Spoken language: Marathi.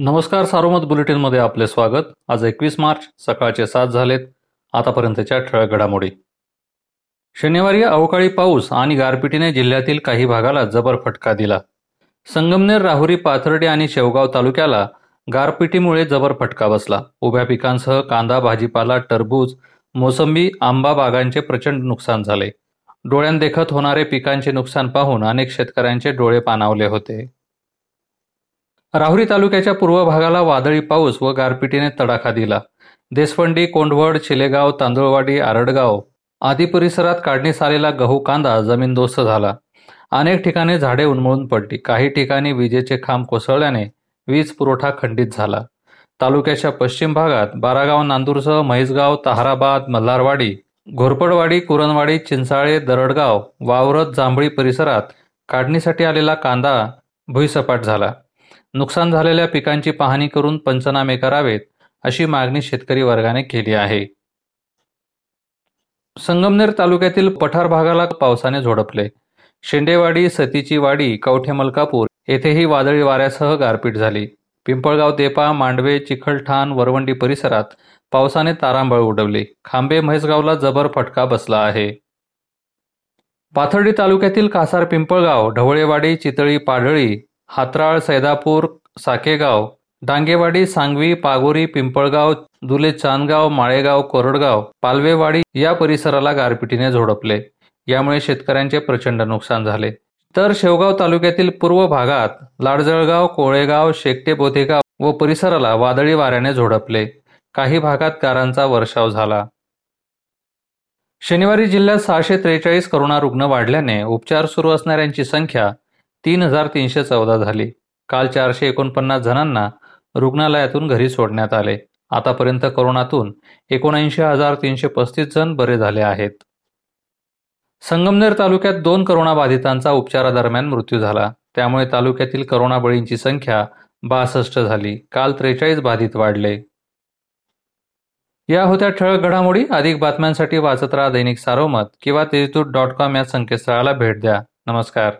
नमस्कार सारोमत बुलेटिनमध्ये आपले स्वागत. आज एकवीस मार्च सकाळचे सात झालेत. आतापर्यंतच्या ठळक घडामोडी. शनिवारी अवकाळी पाऊस आणि गारपिटीने जिल्ह्यातील काही भागाला जबर फटका दिला. संगमनेर राहुरी पाथर्डी आणि शेवगाव तालुक्याला गारपिटीमुळे जबर फटका बसला. उभ्या पिकांसह कांदा भाजीपाला टरबूज मोसंबी आंबा बागांचे प्रचंड नुकसान झाले. डोळ्यांदेखत होणारे पिकांचे नुकसान पाहून अनेक शेतकऱ्यांचे डोळे पाणावले होते. राहुरी तालुक्याच्या पूर्व भागाला वादळी पाऊस व गारपिटीने तडाखा दिला. देसफंडी कोंडवड चिलेगाव तांदुळवाडी आरडगाव आदी परिसरात काढणीस आलेला गहू कांदा जमीनदोस्त झाला. अनेक ठिकाणी झाडे उन्मळून पडली. काही ठिकाणी विजेचे खांब कोसळल्याने वीज पुरवठा खंडित झाला. तालुक्याच्या पश्चिम भागात बारागाव नांदूरसह म्हैसगाव तहाराबाद मल्हारवाडी घोरपडवाडी कुरणवाडी चिंचाळे दरडगाव वावरत जांभळी परिसरात काढणीसाठी आलेला कांदा भुईसपाट झाला. नुकसान झालेल्या पिकांची पाहणी करून पंचनामे करावेत अशी मागणी शेतकरी वर्गाने केली आहे. संगमनेर तालुक्यातील पठार भागाला पावसाने झोडपले. शेंडेवाडी सतीची वाडी कवठे मलकापूर येथेही वादळी वाऱ्यासह गारपीट झाली. पिंपळगाव देपा मांडवे चिखलठाण वरवंडी परिसरात पावसाने तारांबळ उडवली. खांबे म्हैसगावला जबर फटका बसला आहे. पाथर्डी तालुक्यातील कासार पिंपळगाव ढवळेवाडी चितळी पाढळी हातराळ सैदापूर साकेगाव डांगेवाडी सांगवी पागोरी पिंपळगाव दुले चांदगाव माळेगाव कोरडगाव पालवेवाडी या परिसराला गारपिटीने झोडपले. यामुळे शेतकऱ्यांचे प्रचंड नुकसान झाले. तर शेवगाव तालुक्यातील पूर्व भागात लाडजळगाव कोळेगाव शेकटे बोधेगाव व परिसराला वादळी वाऱ्याने झोडपले. काही भागात गारांचा वर्षाव झाला. शनिवारी जिल्ह्यात सहाशे त्रेचाळीस करोना रुग्ण वाढल्याने उपचार सुरू असणाऱ्यांची संख्या तीन हजार तीनशे चौदा झाली. काल चारशे एकोणपन्नास जणांना रुग्णालयातून घरी सोडण्यात आले. आतापर्यंत करोनातून एकोणऐंशी हजार तीनशे पस्तीस जण बरे झाले आहेत. संगमनेर तालुक्यात दोन करोनाबाधितांचा उपचारादरम्यान मृत्यू झाला. त्यामुळे तालुक्यातील करोना बळींची संख्या बासष्ट झाली. काल त्रेचाळीस बाधित वाढले. या होत्या ठळक घडामोडी. अधिक बातम्यांसाठी वाचत राहा दैनिक सारोमत किंवा तेजदूत डॉट कॉम या संकेतस्थळाला भेट द्या. नमस्कार.